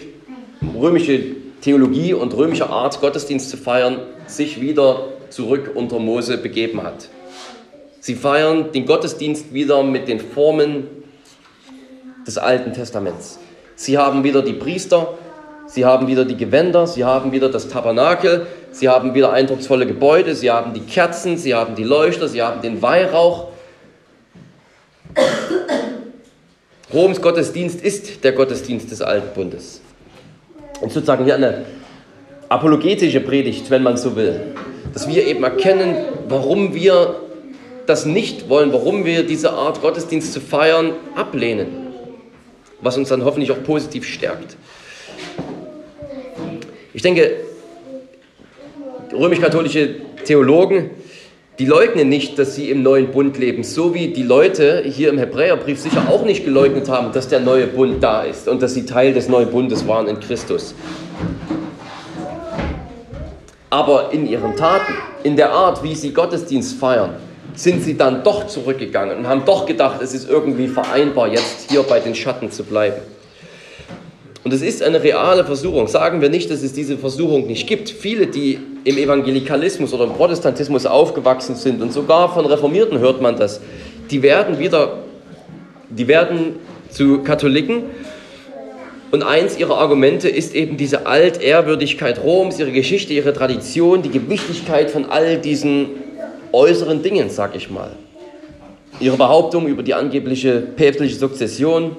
römische Theologie und römische Art, Gottesdienst zu feiern, sich wieder zurück unter Mose begeben hat. Sie feiern den Gottesdienst wieder mit den Formen des Alten Testaments. Sie haben wieder die Priester, sie haben wieder die Gewänder, sie haben wieder das Tabernakel, sie haben wieder eindrucksvolle Gebäude, sie haben die Kerzen, sie haben die Leuchter, sie haben den Weihrauch. Roms Gottesdienst ist der Gottesdienst des Alten Bundes. Und sozusagen hier eine apologetische Predigt, wenn man so will. Dass wir eben erkennen, warum wir das nicht wollen, warum wir diese Art Gottesdienst zu feiern ablehnen. Was uns dann hoffentlich auch positiv stärkt. Ich denke, römisch-katholische Theologen, die leugnen nicht, dass sie im neuen Bund leben, so wie die Leute hier im Hebräerbrief sicher auch nicht geleugnet haben, dass der neue Bund da ist und dass sie Teil des neuen Bundes waren in Christus. Aber in ihren Taten, in der Art, wie sie Gottesdienst feiern, sind sie dann doch zurückgegangen und haben doch gedacht, es ist irgendwie vereinbar, jetzt hier bei den Schatten zu bleiben. Und es ist eine reale Versuchung. Sagen wir nicht, dass es diese Versuchung nicht gibt. Viele, die im Evangelikalismus oder im Protestantismus aufgewachsen sind und sogar von Reformierten hört man das, die werden wieder, die werden zu Katholiken und eins ihrer Argumente ist eben diese Altehrwürdigkeit Roms, ihre Geschichte, ihre Tradition, die Gewichtigkeit von all diesen äußeren Dingen, sag ich mal. Ihre Behauptung über die angebliche päpstliche Sukzession,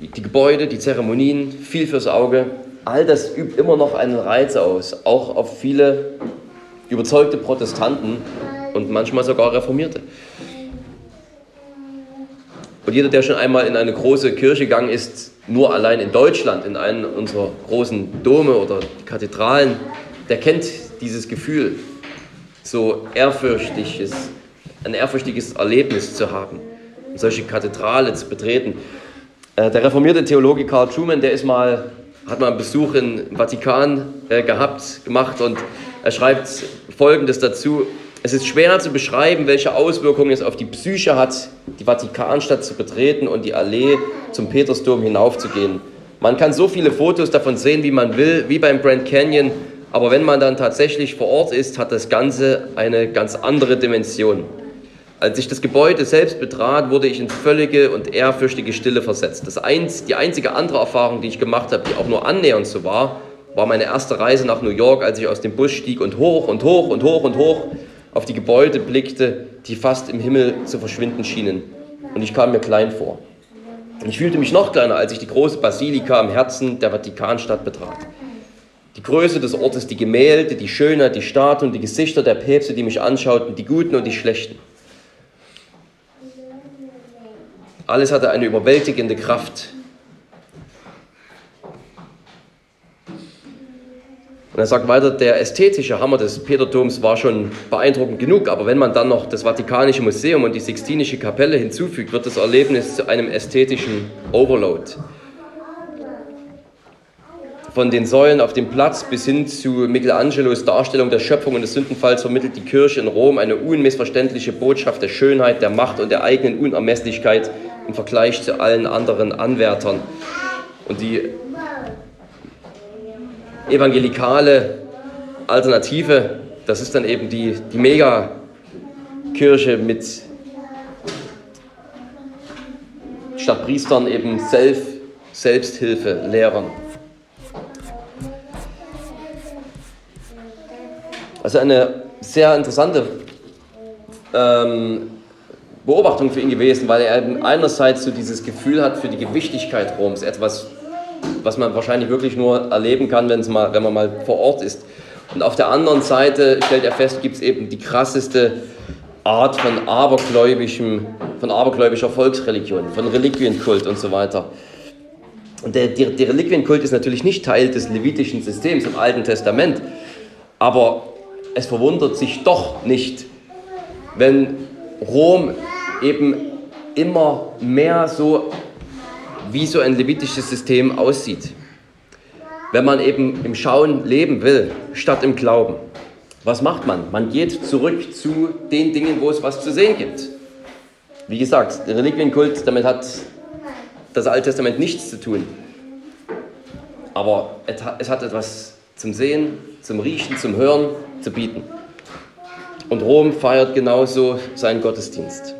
die Gebäude, die Zeremonien, viel fürs Auge, all das übt immer noch einen Reiz aus, auch auf viele überzeugte Protestanten und manchmal sogar Reformierte. Und jeder, der schon einmal in eine große Kirche gegangen ist, nur allein in Deutschland, in einen unserer großen Dome oder Kathedralen, der kennt dieses Gefühl, so ehrfürchtiges, ein ehrfürchtiges Erlebnis zu haben, solche Kathedrale zu betreten. Äh, der reformierte Theologe Karl Schumann, der ist mal, hat mal einen Besuch im Vatikan äh, gehabt, gemacht und er schreibt Folgendes dazu. Es ist schwer zu beschreiben, welche Auswirkungen es auf die Psyche hat, die Vatikanstadt zu betreten und die Allee zum Petersdom hinaufzugehen. Man kann so viele Fotos davon sehen, wie man will, wie beim Grand Canyon, aber wenn man dann tatsächlich vor Ort ist, hat das Ganze eine ganz andere Dimension. Als ich das Gebäude selbst betrat, wurde ich in völlige und ehrfürchtige Stille versetzt. Das eins, die einzige andere Erfahrung, die ich gemacht habe, die auch nur annähernd so war, war meine erste Reise nach New York, als ich aus dem Bus stieg und hoch und hoch und hoch und hoch auf die Gebäude blickte, die fast im Himmel zu verschwinden schienen. Und ich kam mir klein vor. Und ich fühlte mich noch kleiner, als ich die große Basilika im Herzen der Vatikanstadt betrat. Die Größe des Ortes, die Gemälde, die Schönheit, die Statuen, die Gesichter der Päpste, die mich anschauten, die Guten und die Schlechten. Alles hatte eine überwältigende Kraft. Und er sagt weiter, der ästhetische Hammer des Peterdoms war schon beeindruckend genug, aber wenn man dann noch das Vatikanische Museum und die Sixtinische Kapelle hinzufügt, wird das Erlebnis zu einem ästhetischen Overload. Von den Säulen auf dem Platz bis hin zu Michelangelos Darstellung der Schöpfung und des Sündenfalls vermittelt die Kirche in Rom eine unmissverständliche Botschaft der Schönheit, der Macht und der eigenen Unermesslichkeit im Vergleich zu allen anderen Anwärtern. Und die evangelikale Alternative, das ist dann eben die, die Megakirche mit statt Priestern eben Self, Selbsthilfelehrern. Also eine sehr interessante ähm, Beobachtung für ihn gewesen, weil er einerseits so dieses Gefühl hat für die Gewichtigkeit Roms, etwas was man wahrscheinlich wirklich nur erleben kann, mal, wenn man mal vor Ort ist. Und auf der anderen Seite stellt er fest, gibt es eben die krasseste Art von abergläubischem, von abergläubischer Volksreligion, von Reliquienkult und so weiter. Und der, der, der Reliquienkult ist natürlich nicht Teil des levitischen Systems im Alten Testament, aber es verwundert sich doch nicht, wenn Rom eben immer mehr so wie so ein levitisches System aussieht. Wenn man eben im Schauen leben will, statt im Glauben. Was macht man? Man geht zurück zu den Dingen, wo es was zu sehen gibt. Wie gesagt, der Reliquienkult, damit hat das Alte Testament nichts zu tun. Aber es hat etwas zum Sehen, zum Riechen, zum Hören zu bieten. Und Rom feiert genauso seinen Gottesdienst.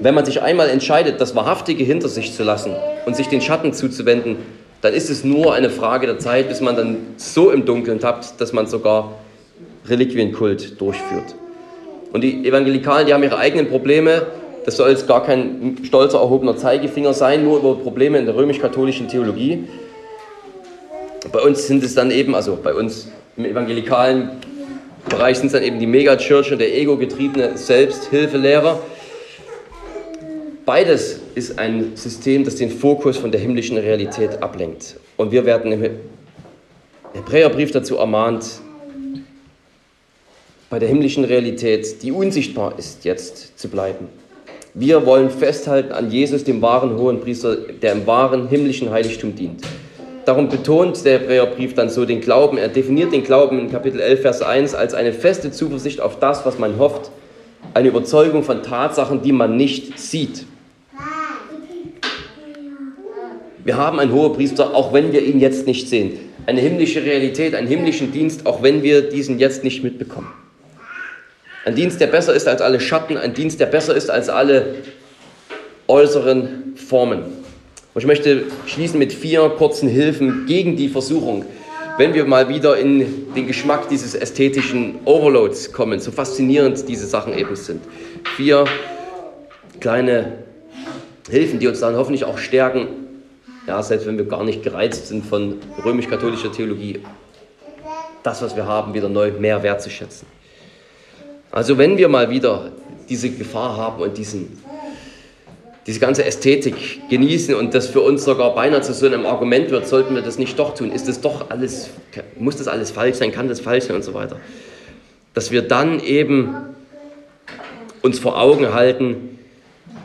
Wenn man sich einmal entscheidet, das Wahrhaftige hinter sich zu lassen und sich den Schatten zuzuwenden, dann ist es nur eine Frage der Zeit, bis man dann so im Dunkeln tappt, dass man sogar Reliquienkult durchführt. Und die Evangelikalen, die haben ihre eigenen Probleme. Das soll jetzt gar kein stolzer, erhobener Zeigefinger sein, nur über Probleme in der römisch-katholischen Theologie. Bei uns sind es dann eben, also bei uns im evangelikalen Bereich sind es dann eben die Megachurch und der ego-getriebene Selbsthilfelehrer. Beides ist ein System, das den Fokus von der himmlischen Realität ablenkt. Und wir werden Der Hebräerbrief dazu ermahnt, bei der himmlischen Realität, die unsichtbar ist, jetzt zu bleiben. Wir wollen festhalten an Jesus, dem wahren hohen Priester, der im wahren himmlischen Heiligtum dient. Darum betont der Hebräerbrief dann so den Glauben. Er definiert den Glauben in Kapitel 11, Vers 1 als eine feste Zuversicht auf das, was man hofft, eine Überzeugung von Tatsachen, die man nicht sieht. Wir haben einen hohen Priester, auch wenn wir ihn jetzt nicht sehen. Eine himmlische Realität, einen himmlischen Dienst, auch wenn wir diesen jetzt nicht mitbekommen. Ein Dienst, der besser ist als alle Schatten, ein Dienst, der besser ist als alle äußeren Formen. Und ich möchte schließen mit vier kurzen Hilfen gegen die Versuchung, wenn wir mal wieder in den Geschmack dieses ästhetischen Overloads kommen, so faszinierend diese Sachen eben sind. Vier kleine Hilfen, die uns dann hoffentlich auch stärken, ja, selbst wenn wir gar nicht gereizt sind von römisch-katholischer Theologie, das, was wir haben, wieder neu mehr wertzuschätzen. Also wenn wir mal wieder diese Gefahr haben und diesen, diese ganze Ästhetik genießen und das für uns sogar beinahe zu so einem Argument wird, sollten wir das nicht doch tun? Ist das doch alles, muss das alles falsch sein, kann das falsch sein und so weiter? Dass wir dann eben uns vor Augen halten,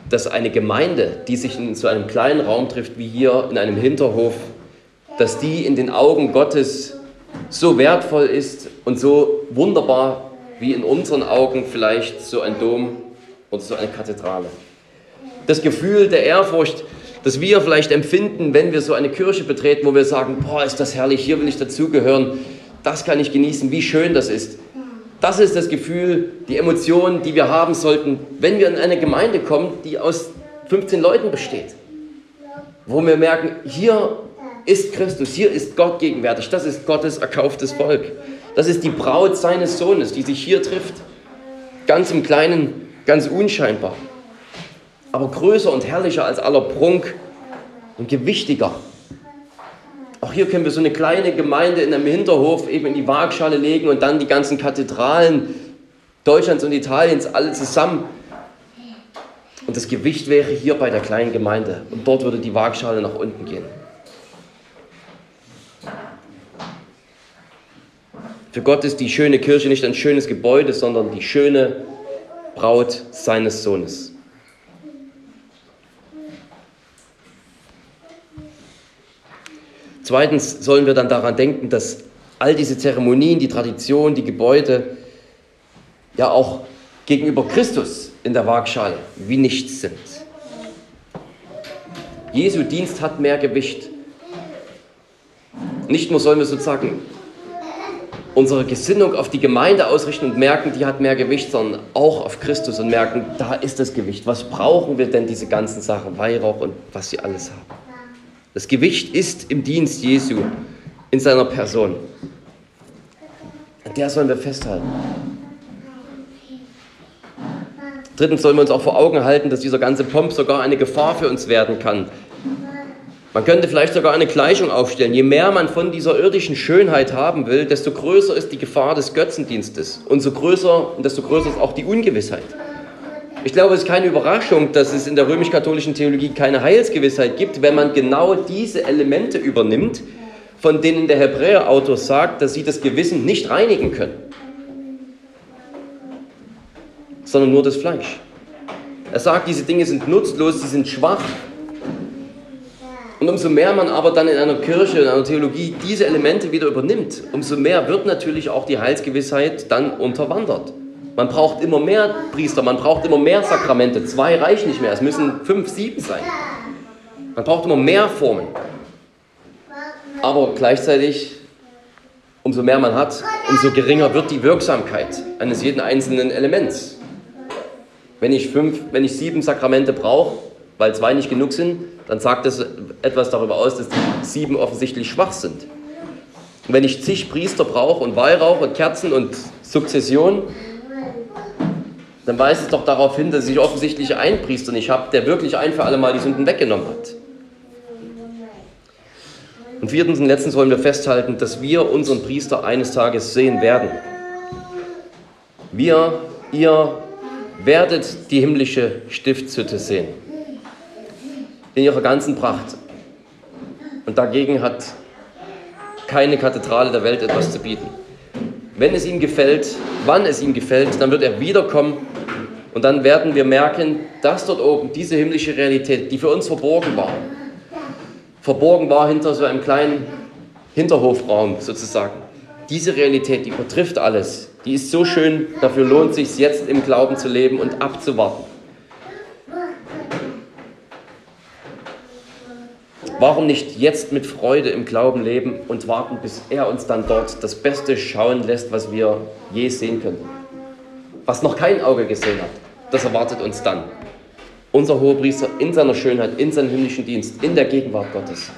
dass eine Gemeinde, die sich in so einem kleinen Raum trifft wie hier in einem Hinterhof, dass die in den Augen Gottes so wertvoll ist und so wunderbar wie in unseren Augen vielleicht so ein Dom oder so eine Kathedrale. Das Gefühl der Ehrfurcht, das wir vielleicht empfinden, wenn wir so eine Kirche betreten, wo wir sagen, boah, ist das herrlich, hier will ich dazugehören, das kann ich genießen, wie schön das ist. Das ist das Gefühl, die Emotionen, die wir haben sollten, wenn wir in eine Gemeinde kommen, die aus 15 Leuten besteht. Wo wir merken, hier ist Christus, hier ist Gott gegenwärtig, das ist Gottes erkauftes Volk. Das ist die Braut seines Sohnes, die sich hier trifft. Ganz im Kleinen, ganz unscheinbar. Aber größer und herrlicher als aller Prunk und gewichtiger. Auch hier können wir so eine kleine Gemeinde in einem Hinterhof eben in die Waagschale legen und dann die ganzen Kathedralen Deutschlands und Italiens alle zusammen. Und das Gewicht wäre hier bei der kleinen Gemeinde. Und dort würde die Waagschale nach unten gehen. Für Gott ist die schöne Kirche nicht ein schönes Gebäude, sondern die schöne Braut seines Sohnes. Zweitens sollen wir dann daran denken, dass all diese Zeremonien, die Tradition, die Gebäude ja auch gegenüber Christus in der Waagschale wie nichts sind. Jesu Dienst hat mehr Gewicht. Nicht nur sollen wir sozusagen unsere Gesinnung auf die Gemeinde ausrichten und merken, die hat mehr Gewicht, sondern auch auf Christus und merken, da ist das Gewicht. Was brauchen wir denn diese ganzen Sachen, Weihrauch und was sie alles haben? Das Gewicht ist im Dienst Jesu, in seiner Person. An der sollen wir festhalten. Drittens sollen wir uns auch vor Augen halten, dass dieser ganze Pomp sogar eine Gefahr für uns werden kann. Man könnte vielleicht sogar eine Gleichung aufstellen. Je mehr man von dieser irdischen Schönheit haben will, desto größer ist die Gefahr des Götzendienstes. Und so größer, und desto größer ist auch die Ungewissheit. Ich glaube, es ist keine Überraschung, dass es in der römisch-katholischen Theologie keine Heilsgewissheit gibt, wenn man genau diese Elemente übernimmt, von denen der Hebräer-Autor sagt, dass sie das Gewissen nicht reinigen können, sondern nur das Fleisch. Er sagt, diese Dinge sind nutzlos, sie sind schwach, und umso mehr man aber dann in einer Kirche, in einer Theologie diese Elemente wieder übernimmt, umso mehr wird natürlich auch die Heilsgewissheit dann unterwandert. Man braucht immer mehr Priester, man braucht immer mehr Sakramente. Zwei reichen nicht mehr, es müssen fünf, sieben sein. Man braucht immer mehr Formen. Aber gleichzeitig, umso mehr man hat, umso geringer wird die Wirksamkeit eines jeden einzelnen Elements. Wenn ich, fünf, wenn ich sieben Sakramente brauche, weil zwei nicht genug sind, dann sagt das etwas darüber aus, dass die sieben offensichtlich schwach sind. Und wenn ich zig Priester brauche und Weihrauch und Kerzen und Sukzession, dann weist es doch darauf hin, dass ich offensichtlich einen Priester nicht habe, der wirklich ein für alle Mal die Sünden weggenommen hat. Und viertens und letztens wollen wir festhalten, dass wir unseren Priester eines Tages sehen werden. Wir, ihr werdet die himmlische Stiftshütte sehen in ihrer ganzen Pracht. Und dagegen hat keine Kathedrale der Welt etwas zu bieten. Wenn es ihm gefällt, wann es ihm gefällt, dann wird er wiederkommen und dann werden wir merken, dass dort oben diese himmlische Realität, die für uns verborgen war, verborgen war hinter so einem kleinen Hinterhofraum sozusagen. Diese Realität, die übertrifft alles. Die ist so schön, dafür lohnt es sich jetzt im Glauben zu leben und abzuwarten. Warum nicht jetzt mit Freude im Glauben leben und warten, bis er uns dann dort das Beste schauen lässt, was wir je sehen können? Was noch kein Auge gesehen hat, das erwartet uns dann. Unser Hohepriester in seiner Schönheit, in seinem himmlischen Dienst, in der Gegenwart Gottes.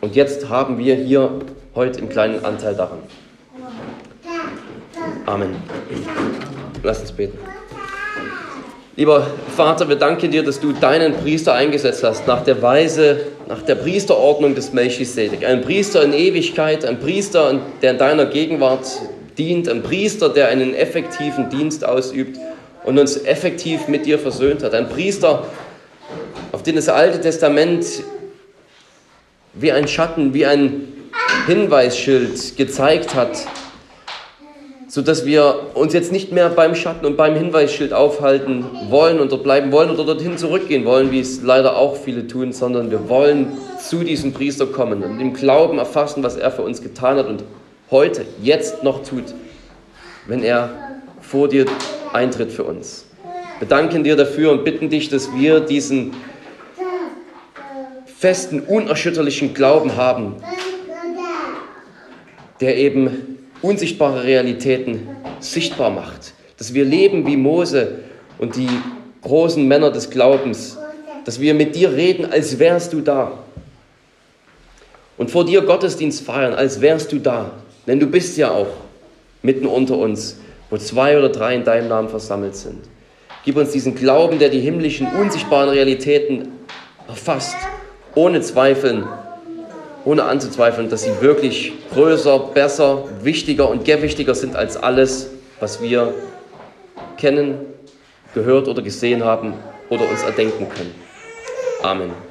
Und jetzt haben wir hier heute im kleinen Anteil daran. Amen. Lass uns beten. Lieber Vater, wir danken dir, dass du deinen Priester eingesetzt hast, nach der Weise, nach der Priesterordnung des Melchisedek. Ein Priester in Ewigkeit, ein Priester, der in deiner Gegenwart dient, ein Priester, der einen effektiven Dienst ausübt und uns effektiv mit dir versöhnt hat. Ein Priester, auf den das Alte Testament wie ein Schatten, wie ein Hinweisschild gezeigt hat, sodass wir uns jetzt nicht mehr beim Schatten und beim Hinweisschild aufhalten wollen und dort bleiben wollen oder dorthin zurückgehen wollen, wie es leider auch viele tun, sondern wir wollen zu diesem Priester kommen und im Glauben erfassen, was er für uns getan hat und heute, jetzt noch tut, wenn er vor dir eintritt für uns. Wir danken dir dafür und bitten dich, dass wir diesen festen, unerschütterlichen Glauben haben, der eben unsichtbare Realitäten sichtbar macht. Dass wir leben wie Mose und die großen Männer des Glaubens. Dass wir mit dir reden, als wärst du da. Und vor dir Gottesdienst feiern, als wärst du da. Denn du bist ja auch mitten unter uns, wo zwei oder drei in deinem Namen versammelt sind. Gib uns diesen Glauben, der die himmlischen, unsichtbaren Realitäten erfasst, ohne Zweifeln ohne anzuzweifeln, dass sie wirklich größer, besser, wichtiger und gewichtiger sind als alles, was wir kennen, gehört oder gesehen haben oder uns erdenken können. Amen.